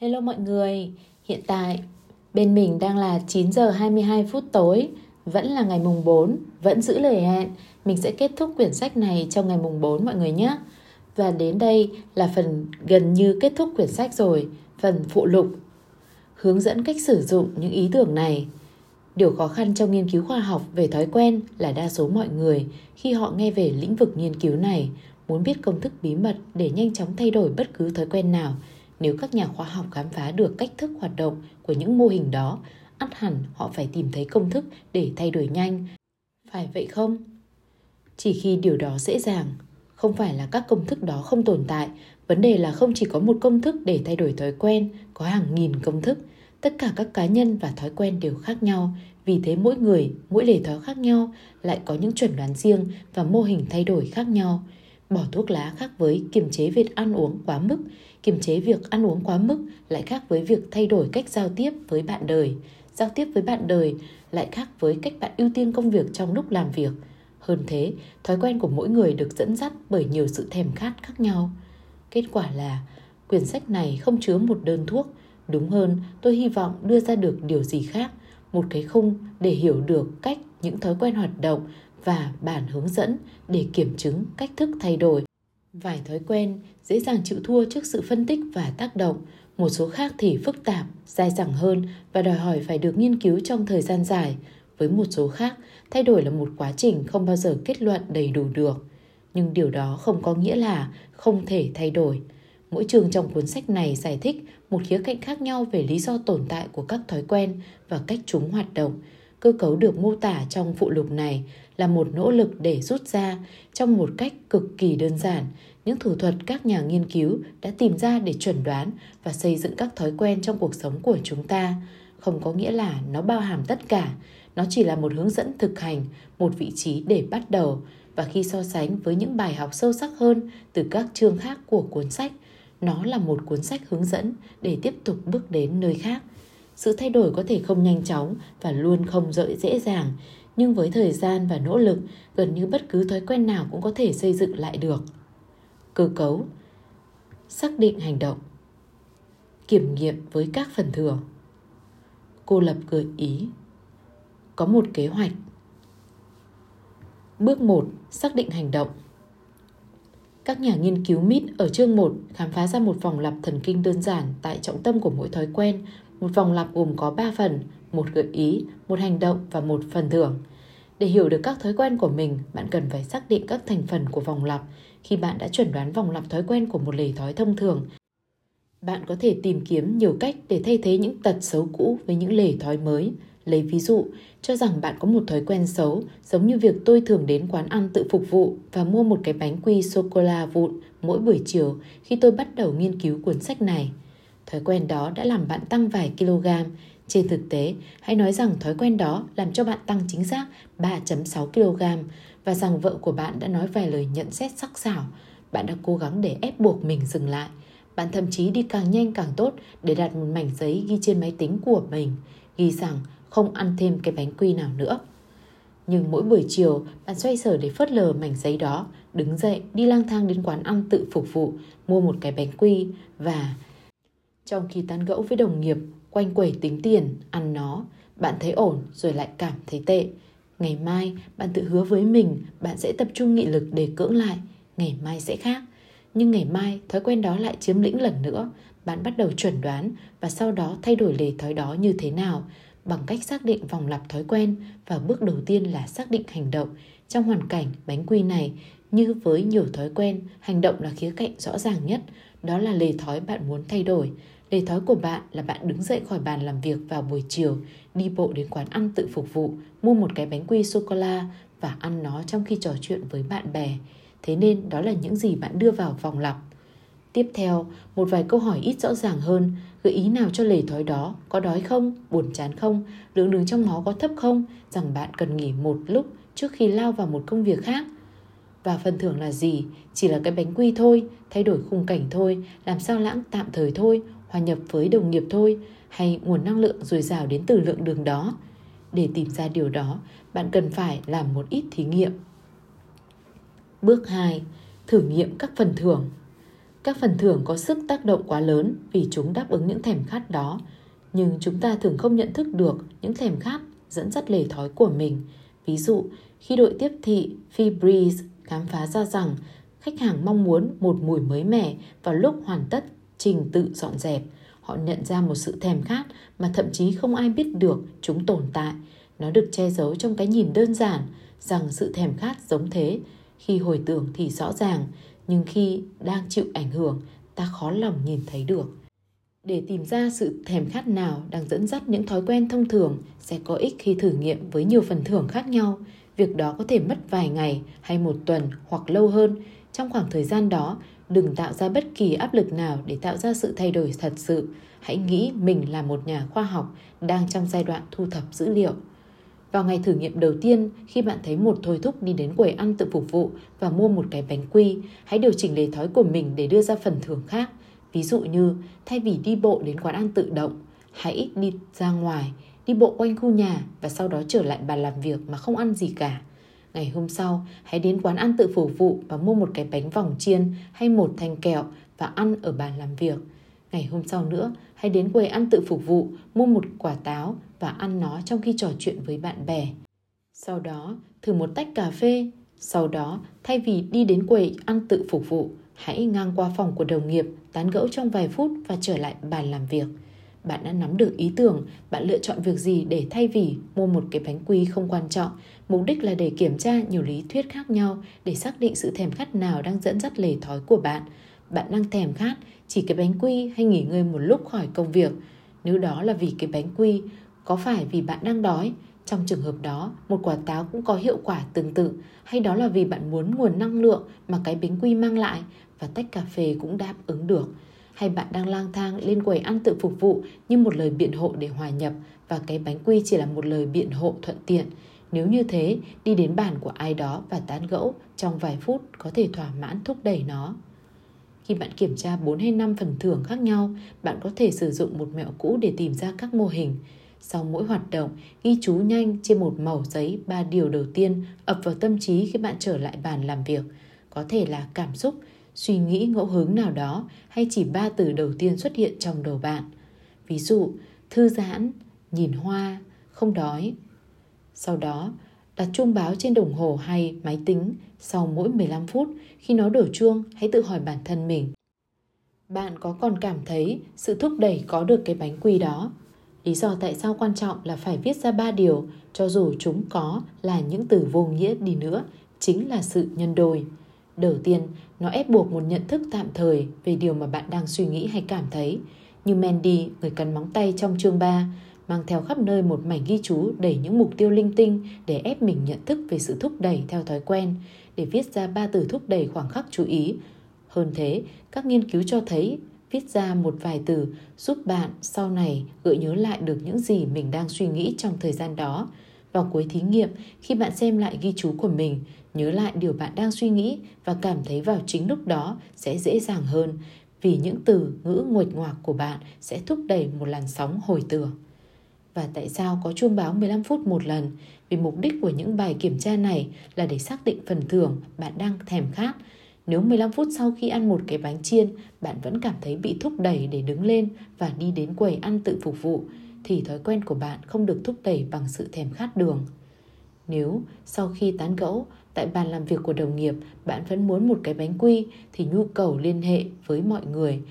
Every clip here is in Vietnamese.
Hello mọi người, hiện tại bên mình đang là 9 giờ 22 phút tối, vẫn là ngày mùng 4, vẫn giữ lời hẹn. Mình sẽ kết thúc quyển sách này trong ngày mùng 4 mọi người nhé. Và đến đây là phần gần như kết thúc quyển sách rồi, phần phụ lục. Hướng dẫn cách sử dụng những ý tưởng này. Điều khó khăn trong nghiên cứu khoa học về thói quen là đa số mọi người khi họ nghe về lĩnh vực nghiên cứu này muốn biết công thức bí mật để nhanh chóng thay đổi bất cứ thói quen nào nếu các nhà khoa học khám phá được cách thức hoạt động của những mô hình đó, ắt hẳn họ phải tìm thấy công thức để thay đổi nhanh. Phải vậy không? Chỉ khi điều đó dễ dàng, không phải là các công thức đó không tồn tại, vấn đề là không chỉ có một công thức để thay đổi thói quen, có hàng nghìn công thức. Tất cả các cá nhân và thói quen đều khác nhau, vì thế mỗi người, mỗi lề thói khác nhau lại có những chuẩn đoán riêng và mô hình thay đổi khác nhau. Bỏ thuốc lá khác với kiềm chế việc ăn uống quá mức, kiềm chế việc ăn uống quá mức lại khác với việc thay đổi cách giao tiếp với bạn đời. Giao tiếp với bạn đời lại khác với cách bạn ưu tiên công việc trong lúc làm việc. Hơn thế, thói quen của mỗi người được dẫn dắt bởi nhiều sự thèm khát khác nhau. Kết quả là quyển sách này không chứa một đơn thuốc, đúng hơn tôi hy vọng đưa ra được điều gì khác, một cái khung để hiểu được cách những thói quen hoạt động và bản hướng dẫn để kiểm chứng cách thức thay đổi. Vài thói quen dễ dàng chịu thua trước sự phân tích và tác động, một số khác thì phức tạp, dài dẳng hơn và đòi hỏi phải được nghiên cứu trong thời gian dài. Với một số khác, thay đổi là một quá trình không bao giờ kết luận đầy đủ được. Nhưng điều đó không có nghĩa là không thể thay đổi. Mỗi chương trong cuốn sách này giải thích một khía cạnh khác nhau về lý do tồn tại của các thói quen và cách chúng hoạt động. Cơ cấu được mô tả trong phụ lục này là một nỗ lực để rút ra trong một cách cực kỳ đơn giản. Những thủ thuật các nhà nghiên cứu đã tìm ra để chuẩn đoán và xây dựng các thói quen trong cuộc sống của chúng ta. Không có nghĩa là nó bao hàm tất cả. Nó chỉ là một hướng dẫn thực hành, một vị trí để bắt đầu và khi so sánh với những bài học sâu sắc hơn từ các chương khác của cuốn sách, nó là một cuốn sách hướng dẫn để tiếp tục bước đến nơi khác sự thay đổi có thể không nhanh chóng và luôn không dễ dễ dàng, nhưng với thời gian và nỗ lực, gần như bất cứ thói quen nào cũng có thể xây dựng lại được cơ cấu, xác định hành động, kiểm nghiệm với các phần thừa cô lập gợi ý, có một kế hoạch Bước 1. Xác định hành động Các nhà nghiên cứu MIT ở chương 1 khám phá ra một vòng lặp thần kinh đơn giản tại trọng tâm của mỗi thói quen. Một vòng lặp gồm có 3 phần, một gợi ý, một hành động và một phần thưởng. Để hiểu được các thói quen của mình, bạn cần phải xác định các thành phần của vòng lặp. Khi bạn đã chuẩn đoán vòng lặp thói quen của một lề thói thông thường, bạn có thể tìm kiếm nhiều cách để thay thế những tật xấu cũ với những lề thói mới. Lấy ví dụ, cho rằng bạn có một thói quen xấu, giống như việc tôi thường đến quán ăn tự phục vụ và mua một cái bánh quy sô-cô-la vụn mỗi buổi chiều khi tôi bắt đầu nghiên cứu cuốn sách này. Thói quen đó đã làm bạn tăng vài kg, trên thực tế, hãy nói rằng thói quen đó làm cho bạn tăng chính xác 3.6 kg và rằng vợ của bạn đã nói vài lời nhận xét sắc sảo. Bạn đã cố gắng để ép buộc mình dừng lại. Bạn thậm chí đi càng nhanh càng tốt để đặt một mảnh giấy ghi trên máy tính của mình, ghi rằng không ăn thêm cái bánh quy nào nữa. Nhưng mỗi buổi chiều, bạn xoay sở để phớt lờ mảnh giấy đó, đứng dậy đi lang thang đến quán ăn tự phục vụ, mua một cái bánh quy và trong khi tán gẫu với đồng nghiệp, quanh quẩy tính tiền, ăn nó, bạn thấy ổn rồi lại cảm thấy tệ. Ngày mai, bạn tự hứa với mình bạn sẽ tập trung nghị lực để cưỡng lại. Ngày mai sẽ khác. Nhưng ngày mai, thói quen đó lại chiếm lĩnh lần nữa. Bạn bắt đầu chuẩn đoán và sau đó thay đổi lề thói đó như thế nào bằng cách xác định vòng lặp thói quen và bước đầu tiên là xác định hành động. Trong hoàn cảnh bánh quy này, như với nhiều thói quen, hành động là khía cạnh rõ ràng nhất. Đó là lề thói bạn muốn thay đổi. Lề thói của bạn là bạn đứng dậy khỏi bàn làm việc vào buổi chiều, đi bộ đến quán ăn tự phục vụ, mua một cái bánh quy sô-cô-la và ăn nó trong khi trò chuyện với bạn bè. Thế nên đó là những gì bạn đưa vào vòng lặp. Tiếp theo, một vài câu hỏi ít rõ ràng hơn, gợi ý nào cho lề thói đó, có đói không, buồn chán không, lượng đường trong máu có thấp không, rằng bạn cần nghỉ một lúc trước khi lao vào một công việc khác. Và phần thưởng là gì? Chỉ là cái bánh quy thôi, thay đổi khung cảnh thôi, làm sao lãng tạm thời thôi, hòa nhập với đồng nghiệp thôi hay nguồn năng lượng dồi dào đến từ lượng đường đó. Để tìm ra điều đó, bạn cần phải làm một ít thí nghiệm. Bước 2. Thử nghiệm các phần thưởng. Các phần thưởng có sức tác động quá lớn vì chúng đáp ứng những thèm khát đó, nhưng chúng ta thường không nhận thức được những thèm khát dẫn dắt lề thói của mình. Ví dụ, khi đội tiếp thị Febreze khám phá ra rằng khách hàng mong muốn một mùi mới mẻ vào lúc hoàn tất trình tự dọn dẹp, họ nhận ra một sự thèm khát mà thậm chí không ai biết được chúng tồn tại. Nó được che giấu trong cái nhìn đơn giản rằng sự thèm khát giống thế. Khi hồi tưởng thì rõ ràng, nhưng khi đang chịu ảnh hưởng, ta khó lòng nhìn thấy được. Để tìm ra sự thèm khát nào đang dẫn dắt những thói quen thông thường sẽ có ích khi thử nghiệm với nhiều phần thưởng khác nhau. Việc đó có thể mất vài ngày hay một tuần hoặc lâu hơn. Trong khoảng thời gian đó, đừng tạo ra bất kỳ áp lực nào để tạo ra sự thay đổi thật sự. Hãy nghĩ mình là một nhà khoa học đang trong giai đoạn thu thập dữ liệu. Vào ngày thử nghiệm đầu tiên, khi bạn thấy một thôi thúc đi đến quầy ăn tự phục vụ và mua một cái bánh quy, hãy điều chỉnh lề thói của mình để đưa ra phần thưởng khác. Ví dụ như, thay vì đi bộ đến quán ăn tự động, hãy đi ra ngoài, đi bộ quanh khu nhà và sau đó trở lại bàn làm việc mà không ăn gì cả. Ngày hôm sau, hãy đến quán ăn tự phục vụ và mua một cái bánh vòng chiên hay một thanh kẹo và ăn ở bàn làm việc. Ngày hôm sau nữa, hãy đến quầy ăn tự phục vụ, mua một quả táo và ăn nó trong khi trò chuyện với bạn bè. Sau đó, thử một tách cà phê. Sau đó, thay vì đi đến quầy ăn tự phục vụ, hãy ngang qua phòng của đồng nghiệp, tán gẫu trong vài phút và trở lại bàn làm việc. Bạn đã nắm được ý tưởng, bạn lựa chọn việc gì để thay vì mua một cái bánh quy không quan trọng. Mục đích là để kiểm tra nhiều lý thuyết khác nhau để xác định sự thèm khát nào đang dẫn dắt lề thói của bạn. Bạn đang thèm khát chỉ cái bánh quy hay nghỉ ngơi một lúc khỏi công việc. Nếu đó là vì cái bánh quy, có phải vì bạn đang đói? Trong trường hợp đó, một quả táo cũng có hiệu quả tương tự, hay đó là vì bạn muốn nguồn năng lượng mà cái bánh quy mang lại và tách cà phê cũng đáp ứng được. Hay bạn đang lang thang lên quầy ăn tự phục vụ như một lời biện hộ để hòa nhập và cái bánh quy chỉ là một lời biện hộ thuận tiện. Nếu như thế, đi đến bàn của ai đó và tán gẫu trong vài phút có thể thỏa mãn thúc đẩy nó. Khi bạn kiểm tra 4 hay 5 phần thưởng khác nhau, bạn có thể sử dụng một mẹo cũ để tìm ra các mô hình. Sau mỗi hoạt động, ghi chú nhanh trên một mẩu giấy ba điều đầu tiên ập vào tâm trí khi bạn trở lại bàn làm việc. Có thể là cảm xúc, suy nghĩ ngẫu hứng nào đó hay chỉ ba từ đầu tiên xuất hiện trong đầu bạn. Ví dụ, thư giãn, nhìn hoa, không đói. Sau đó, đặt chuông báo trên đồng hồ hay máy tính sau mỗi 15 phút khi nó đổ chuông hãy tự hỏi bản thân mình bạn có còn cảm thấy sự thúc đẩy có được cái bánh quy đó lý do tại sao quan trọng là phải viết ra ba điều cho dù chúng có là những từ vô nghĩa đi nữa chính là sự nhân đôi đầu tiên nó ép buộc một nhận thức tạm thời về điều mà bạn đang suy nghĩ hay cảm thấy như Mandy, người cắn móng tay trong chương 3, mang theo khắp nơi một mảnh ghi chú đầy những mục tiêu linh tinh để ép mình nhận thức về sự thúc đẩy theo thói quen, để viết ra ba từ thúc đẩy khoảng khắc chú ý. Hơn thế, các nghiên cứu cho thấy viết ra một vài từ giúp bạn sau này gợi nhớ lại được những gì mình đang suy nghĩ trong thời gian đó. Vào cuối thí nghiệm, khi bạn xem lại ghi chú của mình, nhớ lại điều bạn đang suy nghĩ và cảm thấy vào chính lúc đó sẽ dễ dàng hơn vì những từ ngữ nguệch ngoạc của bạn sẽ thúc đẩy một làn sóng hồi tưởng. Và tại sao có chuông báo 15 phút một lần? Vì mục đích của những bài kiểm tra này là để xác định phần thưởng bạn đang thèm khát. Nếu 15 phút sau khi ăn một cái bánh chiên, bạn vẫn cảm thấy bị thúc đẩy để đứng lên và đi đến quầy ăn tự phục vụ, thì thói quen của bạn không được thúc đẩy bằng sự thèm khát đường. Nếu sau khi tán gẫu tại bàn làm việc của đồng nghiệp bạn vẫn muốn một cái bánh quy thì nhu cầu liên hệ với mọi người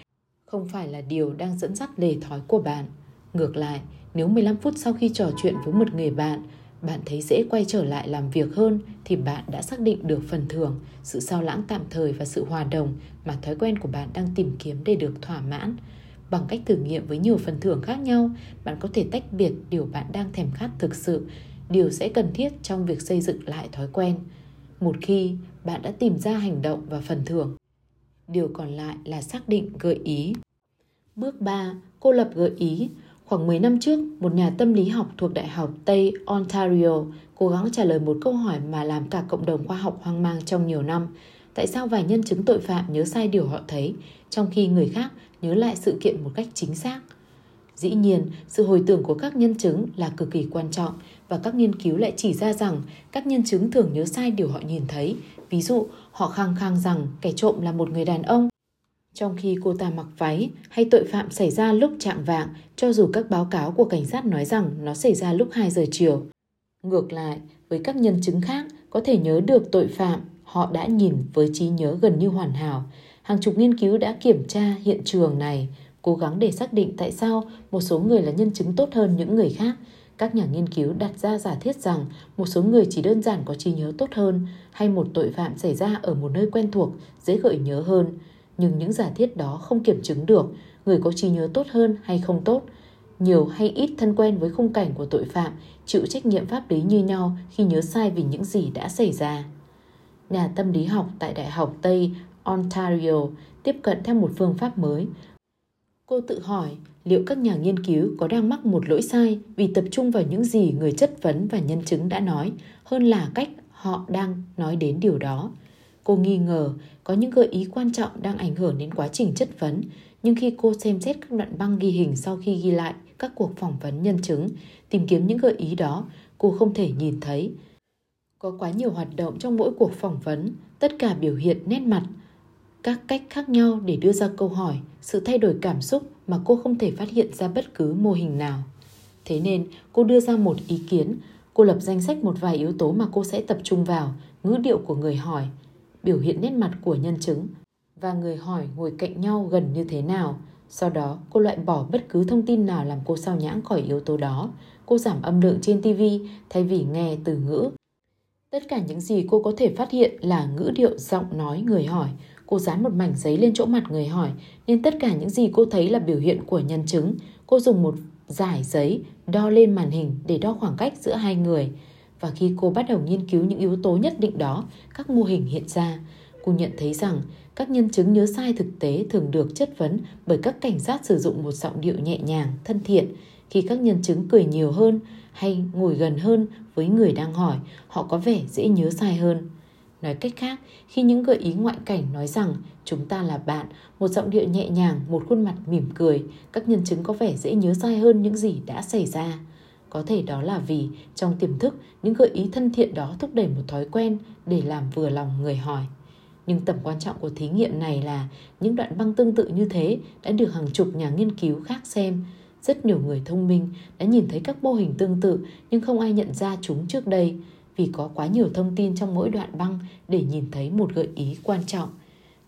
không phải là điều đang dẫn dắt lề thói của bạn. Ngược lại, nếu 15 phút sau khi trò chuyện với một người bạn, bạn thấy dễ quay trở lại làm việc hơn thì bạn đã xác định được phần thưởng, sự sao lãng tạm thời và sự hòa đồng mà thói quen của bạn đang tìm kiếm để được thỏa mãn. Bằng cách thử nghiệm với nhiều phần thưởng khác nhau, bạn có thể tách biệt điều bạn đang thèm khát thực sự, điều sẽ cần thiết trong việc xây dựng lại thói quen. Một khi bạn đã tìm ra hành động và phần thưởng, điều còn lại là xác định gợi ý. Bước 3. Cô lập gợi ý Khoảng 10 năm trước, một nhà tâm lý học thuộc Đại học Tây Ontario cố gắng trả lời một câu hỏi mà làm cả cộng đồng khoa học hoang mang trong nhiều năm. Tại sao vài nhân chứng tội phạm nhớ sai điều họ thấy, trong khi người khác nhớ lại sự kiện một cách chính xác? Dĩ nhiên, sự hồi tưởng của các nhân chứng là cực kỳ quan trọng và các nghiên cứu lại chỉ ra rằng các nhân chứng thường nhớ sai điều họ nhìn thấy. Ví dụ, họ khăng khăng rằng kẻ trộm là một người đàn ông Trong khi cô ta mặc váy hay tội phạm xảy ra lúc trạng vạng, cho dù các báo cáo của cảnh sát nói rằng nó xảy ra lúc 2 giờ chiều. Ngược lại, với các nhân chứng khác có thể nhớ được tội phạm, họ đã nhìn với trí nhớ gần như hoàn hảo. Hàng chục nghiên cứu đã kiểm tra hiện trường này, cố gắng để xác định tại sao một số người là nhân chứng tốt hơn những người khác. Các nhà nghiên cứu đặt ra giả thiết rằng một số người chỉ đơn giản có trí nhớ tốt hơn hay một tội phạm xảy ra ở một nơi quen thuộc, dễ gợi nhớ hơn. Nhưng những giả thiết đó không kiểm chứng được người có trí nhớ tốt hơn hay không tốt. Nhiều hay ít thân quen với khung cảnh của tội phạm chịu trách nhiệm pháp lý như nhau khi nhớ sai vì những gì đã xảy ra. Nhà tâm lý học tại Đại học Tây Ontario tiếp cận theo một phương pháp mới Cô tự hỏi liệu các nhà nghiên cứu có đang mắc một lỗi sai vì tập trung vào những gì người chất vấn và nhân chứng đã nói hơn là cách họ đang nói đến điều đó. Cô nghi ngờ có những gợi ý quan trọng đang ảnh hưởng đến quá trình chất vấn, nhưng khi cô xem xét các đoạn băng ghi hình sau khi ghi lại các cuộc phỏng vấn nhân chứng, tìm kiếm những gợi ý đó, cô không thể nhìn thấy. Có quá nhiều hoạt động trong mỗi cuộc phỏng vấn, tất cả biểu hiện nét mặt, các cách khác nhau để đưa ra câu hỏi, sự thay đổi cảm xúc mà cô không thể phát hiện ra bất cứ mô hình nào. Thế nên, cô đưa ra một ý kiến, cô lập danh sách một vài yếu tố mà cô sẽ tập trung vào, ngữ điệu của người hỏi, biểu hiện nét mặt của nhân chứng và người hỏi ngồi cạnh nhau gần như thế nào. Sau đó, cô loại bỏ bất cứ thông tin nào làm cô sao nhãng khỏi yếu tố đó. Cô giảm âm lượng trên TV thay vì nghe từ ngữ. Tất cả những gì cô có thể phát hiện là ngữ điệu giọng nói người hỏi. Cô dán một mảnh giấy lên chỗ mặt người hỏi, nên tất cả những gì cô thấy là biểu hiện của nhân chứng. Cô dùng một giải giấy đo lên màn hình để đo khoảng cách giữa hai người. Và khi cô bắt đầu nghiên cứu những yếu tố nhất định đó, các mô hình hiện ra. Cô nhận thấy rằng các nhân chứng nhớ sai thực tế thường được chất vấn bởi các cảnh sát sử dụng một giọng điệu nhẹ nhàng, thân thiện. Khi các nhân chứng cười nhiều hơn hay ngồi gần hơn với người đang hỏi, họ có vẻ dễ nhớ sai hơn. Nói cách khác, khi những gợi ý ngoại cảnh nói rằng chúng ta là bạn, một giọng điệu nhẹ nhàng, một khuôn mặt mỉm cười, các nhân chứng có vẻ dễ nhớ sai hơn những gì đã xảy ra. Có thể đó là vì trong tiềm thức, những gợi ý thân thiện đó thúc đẩy một thói quen để làm vừa lòng người hỏi. Nhưng tầm quan trọng của thí nghiệm này là những đoạn băng tương tự như thế đã được hàng chục nhà nghiên cứu khác xem. Rất nhiều người thông minh đã nhìn thấy các mô hình tương tự nhưng không ai nhận ra chúng trước đây vì có quá nhiều thông tin trong mỗi đoạn băng để nhìn thấy một gợi ý quan trọng.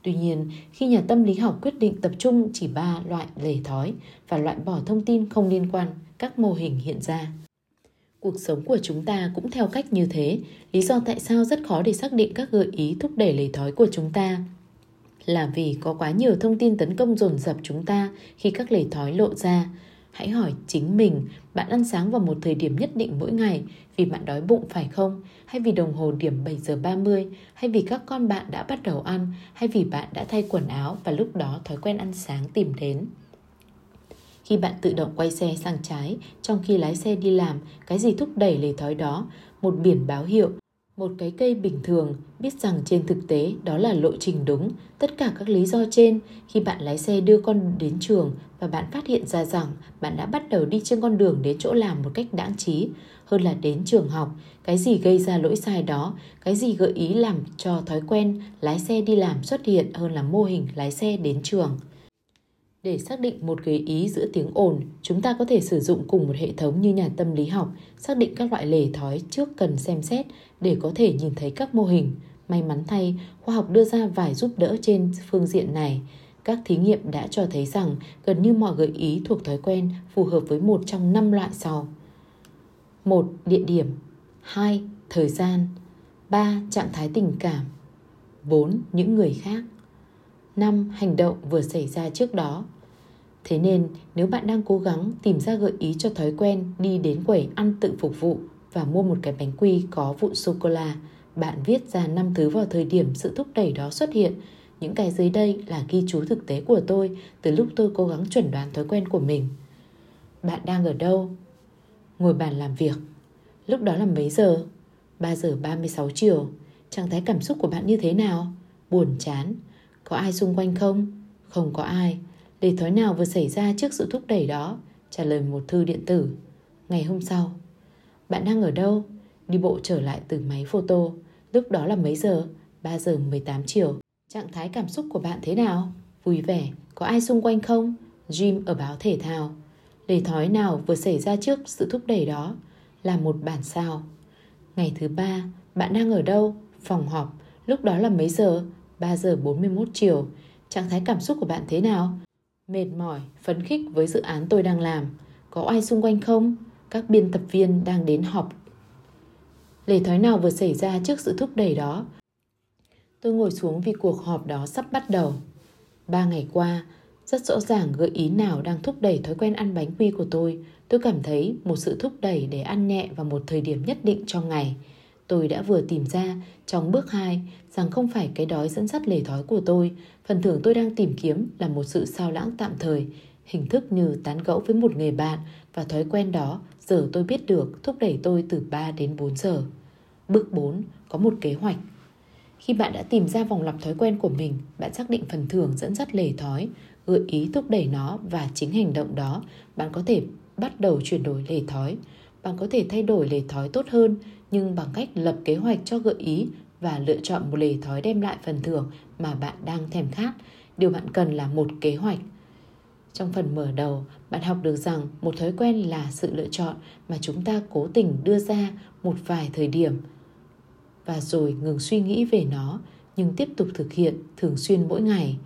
Tuy nhiên, khi nhà tâm lý học quyết định tập trung chỉ ba loại lề thói và loại bỏ thông tin không liên quan các mô hình hiện ra. Cuộc sống của chúng ta cũng theo cách như thế, lý do tại sao rất khó để xác định các gợi ý thúc đẩy lề thói của chúng ta là vì có quá nhiều thông tin tấn công dồn dập chúng ta khi các lề thói lộ ra Hãy hỏi chính mình, bạn ăn sáng vào một thời điểm nhất định mỗi ngày vì bạn đói bụng phải không? Hay vì đồng hồ điểm 7 giờ 30? Hay vì các con bạn đã bắt đầu ăn? Hay vì bạn đã thay quần áo và lúc đó thói quen ăn sáng tìm đến? Khi bạn tự động quay xe sang trái trong khi lái xe đi làm, cái gì thúc đẩy lề thói đó? Một biển báo hiệu, một cái cây bình thường, biết rằng trên thực tế đó là lộ trình đúng. Tất cả các lý do trên, khi bạn lái xe đưa con đến trường và bạn phát hiện ra rằng bạn đã bắt đầu đi trên con đường đến chỗ làm một cách đáng trí, hơn là đến trường học, cái gì gây ra lỗi sai đó, cái gì gợi ý làm cho thói quen lái xe đi làm xuất hiện hơn là mô hình lái xe đến trường để xác định một gợi ý giữa tiếng ồn, chúng ta có thể sử dụng cùng một hệ thống như nhà tâm lý học, xác định các loại lề thói trước cần xem xét để có thể nhìn thấy các mô hình. May mắn thay, khoa học đưa ra vài giúp đỡ trên phương diện này. Các thí nghiệm đã cho thấy rằng gần như mọi gợi ý thuộc thói quen phù hợp với một trong năm loại sau. 1. Địa điểm 2. Thời gian 3. Trạng thái tình cảm 4. Những người khác 5. Hành động vừa xảy ra trước đó Thế nên nếu bạn đang cố gắng tìm ra gợi ý cho thói quen đi đến quầy ăn tự phục vụ và mua một cái bánh quy có vụn sô-cô-la, bạn viết ra năm thứ vào thời điểm sự thúc đẩy đó xuất hiện. Những cái dưới đây là ghi chú thực tế của tôi từ lúc tôi cố gắng chuẩn đoán thói quen của mình. Bạn đang ở đâu? Ngồi bàn làm việc. Lúc đó là mấy giờ? 3 giờ 36 chiều. Trạng thái cảm xúc của bạn như thế nào? Buồn chán. Có ai xung quanh không? Không có ai. Để thói nào vừa xảy ra trước sự thúc đẩy đó? Trả lời một thư điện tử. Ngày hôm sau. Bạn đang ở đâu? Đi bộ trở lại từ máy photo. Lúc đó là mấy giờ? 3 giờ 18 chiều. Trạng thái cảm xúc của bạn thế nào? Vui vẻ, có ai xung quanh không? Jim ở báo thể thao. Để thói nào vừa xảy ra trước sự thúc đẩy đó? Là một bản sao. Ngày thứ ba, bạn đang ở đâu? Phòng họp. Lúc đó là mấy giờ? 3 giờ 41 chiều. Trạng thái cảm xúc của bạn thế nào? Mệt mỏi, phấn khích với dự án tôi đang làm. Có ai xung quanh không? Các biên tập viên đang đến họp. Lề thói nào vừa xảy ra trước sự thúc đẩy đó? Tôi ngồi xuống vì cuộc họp đó sắp bắt đầu. Ba ngày qua, rất rõ ràng gợi ý nào đang thúc đẩy thói quen ăn bánh quy của tôi. Tôi cảm thấy một sự thúc đẩy để ăn nhẹ vào một thời điểm nhất định trong ngày. Tôi đã vừa tìm ra trong bước 2 rằng không phải cái đói dẫn dắt lề thói của tôi. Phần thưởng tôi đang tìm kiếm là một sự sao lãng tạm thời, hình thức như tán gẫu với một người bạn và thói quen đó giờ tôi biết được thúc đẩy tôi từ 3 đến 4 giờ. Bước 4 có một kế hoạch. Khi bạn đã tìm ra vòng lặp thói quen của mình, bạn xác định phần thưởng dẫn dắt lề thói, gợi ý thúc đẩy nó và chính hành động đó, bạn có thể bắt đầu chuyển đổi lề thói. Bạn có thể thay đổi lề thói tốt hơn nhưng bằng cách lập kế hoạch cho gợi ý và lựa chọn một lề thói đem lại phần thưởng mà bạn đang thèm khát. Điều bạn cần là một kế hoạch. Trong phần mở đầu, bạn học được rằng một thói quen là sự lựa chọn mà chúng ta cố tình đưa ra một vài thời điểm và rồi ngừng suy nghĩ về nó nhưng tiếp tục thực hiện thường xuyên mỗi ngày.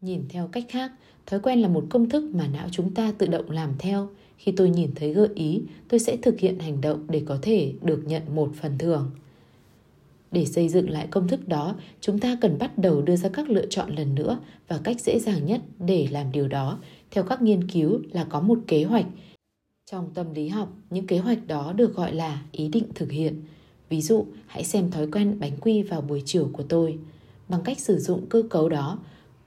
Nhìn theo cách khác, thói quen là một công thức mà não chúng ta tự động làm theo. Khi tôi nhìn thấy gợi ý, tôi sẽ thực hiện hành động để có thể được nhận một phần thưởng. Để xây dựng lại công thức đó, chúng ta cần bắt đầu đưa ra các lựa chọn lần nữa và cách dễ dàng nhất để làm điều đó, theo các nghiên cứu là có một kế hoạch. Trong tâm lý học, những kế hoạch đó được gọi là ý định thực hiện. Ví dụ, hãy xem thói quen bánh quy vào buổi chiều của tôi. Bằng cách sử dụng cơ cấu đó,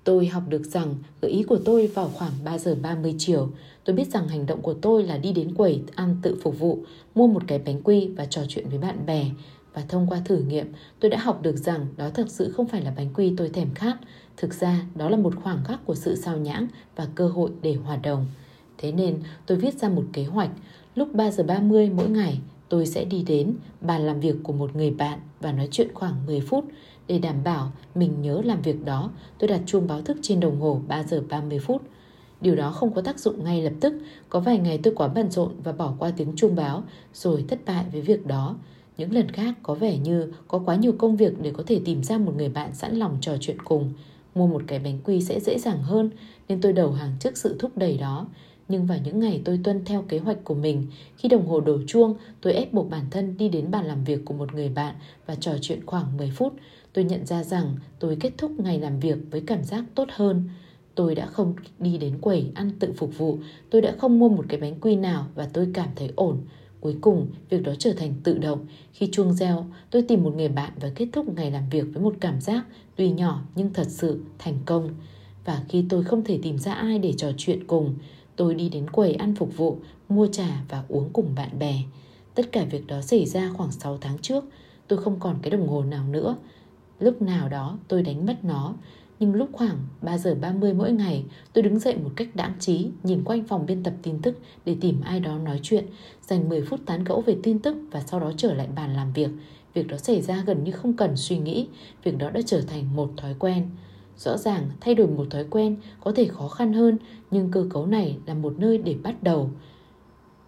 tôi học được rằng gợi ý của tôi vào khoảng 3 giờ 30 chiều. Tôi biết rằng hành động của tôi là đi đến quầy ăn tự phục vụ, mua một cái bánh quy và trò chuyện với bạn bè. Và thông qua thử nghiệm, tôi đã học được rằng đó thực sự không phải là bánh quy tôi thèm khát. Thực ra, đó là một khoảng khắc của sự sao nhãng và cơ hội để hòa đồng. Thế nên, tôi viết ra một kế hoạch. Lúc 3 giờ 30 mỗi ngày, tôi sẽ đi đến bàn làm việc của một người bạn và nói chuyện khoảng 10 phút. Để đảm bảo mình nhớ làm việc đó, tôi đặt chuông báo thức trên đồng hồ 3 giờ 30 phút. Điều đó không có tác dụng ngay lập tức, có vài ngày tôi quá bận rộn và bỏ qua tiếng chuông báo rồi thất bại với việc đó. Những lần khác có vẻ như có quá nhiều công việc để có thể tìm ra một người bạn sẵn lòng trò chuyện cùng. Mua một cái bánh quy sẽ dễ dàng hơn nên tôi đầu hàng trước sự thúc đẩy đó. Nhưng vào những ngày tôi tuân theo kế hoạch của mình, khi đồng hồ đổ chuông, tôi ép buộc bản thân đi đến bàn làm việc của một người bạn và trò chuyện khoảng 10 phút. Tôi nhận ra rằng tôi kết thúc ngày làm việc với cảm giác tốt hơn. Tôi đã không đi đến quầy ăn tự phục vụ, tôi đã không mua một cái bánh quy nào và tôi cảm thấy ổn. Cuối cùng, việc đó trở thành tự động. Khi chuông reo, tôi tìm một người bạn và kết thúc ngày làm việc với một cảm giác tuy nhỏ nhưng thật sự thành công. Và khi tôi không thể tìm ra ai để trò chuyện cùng, tôi đi đến quầy ăn phục vụ, mua trà và uống cùng bạn bè. Tất cả việc đó xảy ra khoảng 6 tháng trước. Tôi không còn cái đồng hồ nào nữa. Lúc nào đó tôi đánh mất nó nhưng lúc khoảng 3 giờ 30 mỗi ngày, tôi đứng dậy một cách đãng trí, nhìn quanh phòng biên tập tin tức để tìm ai đó nói chuyện, dành 10 phút tán gẫu về tin tức và sau đó trở lại bàn làm việc. Việc đó xảy ra gần như không cần suy nghĩ, việc đó đã trở thành một thói quen. Rõ ràng, thay đổi một thói quen có thể khó khăn hơn, nhưng cơ cấu này là một nơi để bắt đầu.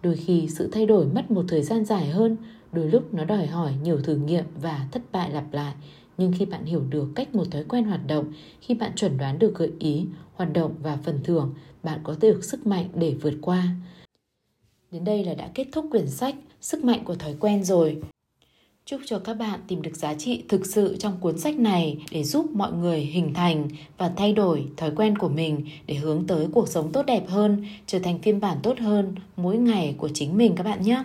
Đôi khi sự thay đổi mất một thời gian dài hơn, đôi lúc nó đòi hỏi nhiều thử nghiệm và thất bại lặp lại nhưng khi bạn hiểu được cách một thói quen hoạt động, khi bạn chuẩn đoán được gợi ý, hoạt động và phần thưởng, bạn có được sức mạnh để vượt qua. Đến đây là đã kết thúc quyển sách sức mạnh của thói quen rồi. Chúc cho các bạn tìm được giá trị thực sự trong cuốn sách này để giúp mọi người hình thành và thay đổi thói quen của mình để hướng tới cuộc sống tốt đẹp hơn, trở thành phiên bản tốt hơn mỗi ngày của chính mình các bạn nhé.